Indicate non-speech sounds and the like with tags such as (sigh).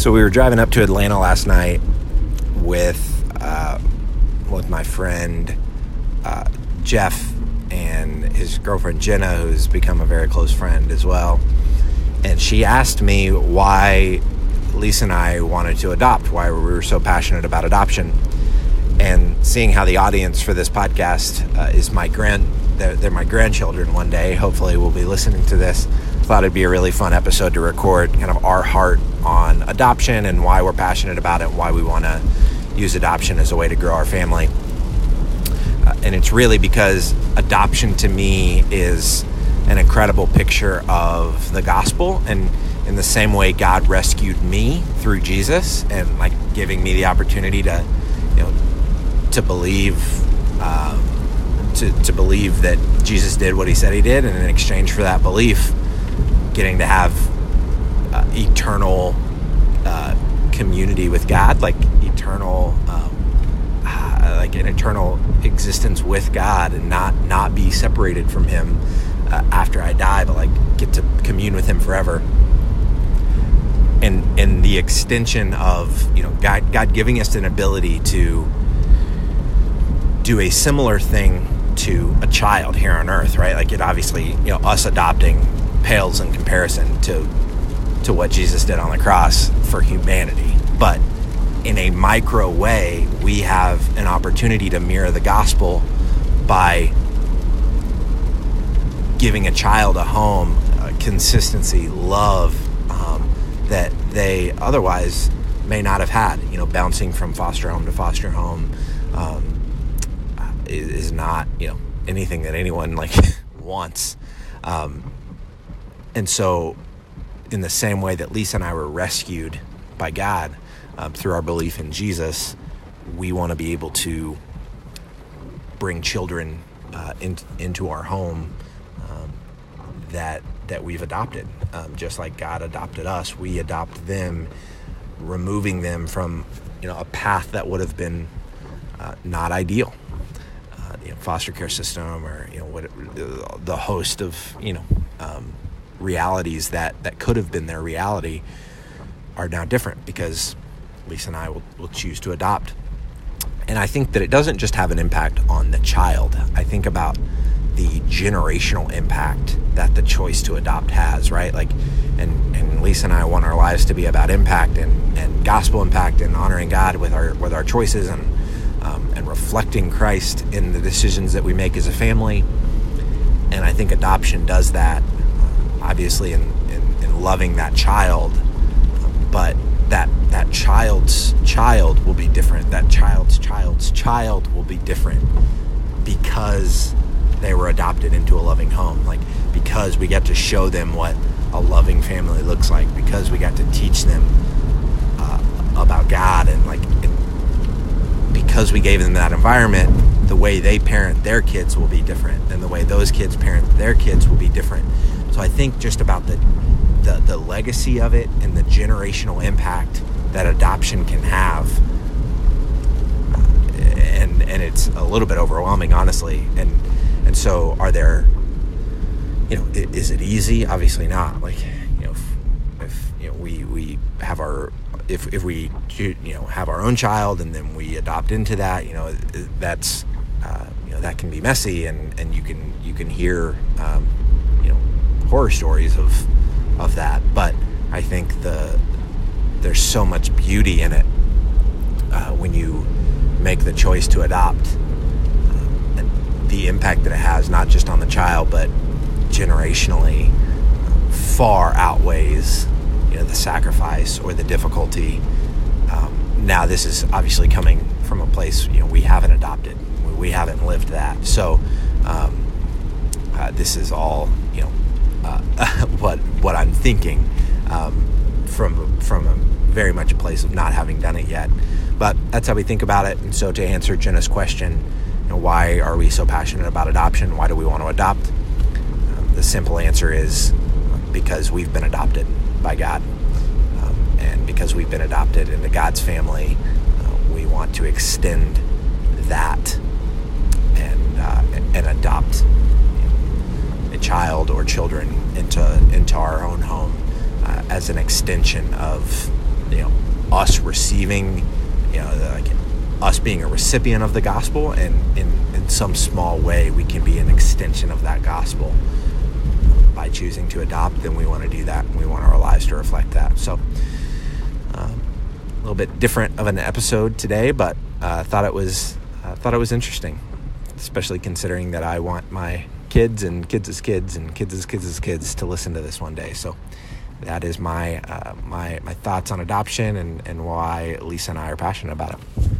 So we were driving up to Atlanta last night with uh, with my friend uh, Jeff and his girlfriend Jenna, who's become a very close friend as well. And she asked me why Lisa and I wanted to adopt, why we were so passionate about adoption. And seeing how the audience for this podcast uh, is my grand, they're, they're my grandchildren one day. Hopefully, we'll be listening to this. Thought it'd be a really fun episode to record, kind of our heart on adoption and why we're passionate about it, why we want to use adoption as a way to grow our family. Uh, and it's really because adoption to me is an incredible picture of the gospel and in the same way God rescued me through Jesus and like giving me the opportunity to you know to believe um, to, to believe that Jesus did what he said he did and in exchange for that belief getting to have uh, eternal uh, community with God like eternal um, uh, like an eternal existence with God and not not be separated from him uh, after I die but like get to commune with him forever. And and the extension of you know God God giving us an ability to do a similar thing to a child here on earth right? Like it obviously you know us adopting pales in comparison to to what Jesus did on the cross for humanity but in a micro way we have an opportunity to mirror the gospel by giving a child a home consistency love that they otherwise may not have had. You know, bouncing from foster home to foster home um, is not you know anything that anyone like (laughs) wants. Um, and so, in the same way that Lisa and I were rescued by God um, through our belief in Jesus, we want to be able to bring children uh, in, into our home um, that that we've adopted. Um, just like God adopted us, we adopt them, removing them from you know a path that would have been uh, not ideal. Uh, you know, foster care system, or you know, what the host of you know um, realities that that could have been their reality are now different because Lisa and I will, will choose to adopt. And I think that it doesn't just have an impact on the child. I think about the generational impact that the choice to adopt has, right? Like, and, and Lisa and I want our lives to be about impact and, and gospel impact and honoring God with our with our choices and um, and reflecting Christ in the decisions that we make as a family. And I think adoption does that, obviously, in, in, in loving that child, but that that child's child will be different. That child's child's child will be different because they were adopted into a loving home. Like because we get to show them what a loving family looks like. Because we got to teach them uh, about God and like because we gave them that environment, the way they parent their kids will be different, and the way those kids parent their kids will be different. So I think just about the the, the legacy of it and the generational impact that adoption can have and and it's a little bit overwhelming honestly and and so, are there, you know, is it easy? Obviously not. Like, you know, if, if you know we we have our if if we you know have our own child and then we adopt into that, you know, that's uh, you know that can be messy and and you can you can hear um, you know horror stories of of that. But I think the there's so much beauty in it uh, when you make the choice to adopt the impact that it has, not just on the child, but generationally, far outweighs you know the sacrifice or the difficulty. Um, now, this is obviously coming from a place you know we haven't adopted, we haven't lived that, so um, uh, this is all you know uh, (laughs) what what I'm thinking um, from from a very much a place of not having done it yet. But that's how we think about it. And so, to answer Jenna's question know, why are we so passionate about adoption? Why do we want to adopt? Um, the simple answer is because we've been adopted by God. Um, and because we've been adopted into God's family, uh, we want to extend that and adopt a child or children into, into our own home uh, as an extension of you know us receiving you know like us being a recipient of the gospel and in, in some small way we can be an extension of that gospel. By choosing to adopt then we want to do that and we want our lives to reflect that. So um, a little bit different of an episode today but I uh, thought it was uh, thought it was interesting especially considering that I want my kids and kids as kids and kids as kids as kids to listen to this one day so that is my uh, my my thoughts on adoption and, and why Lisa and I are passionate about it.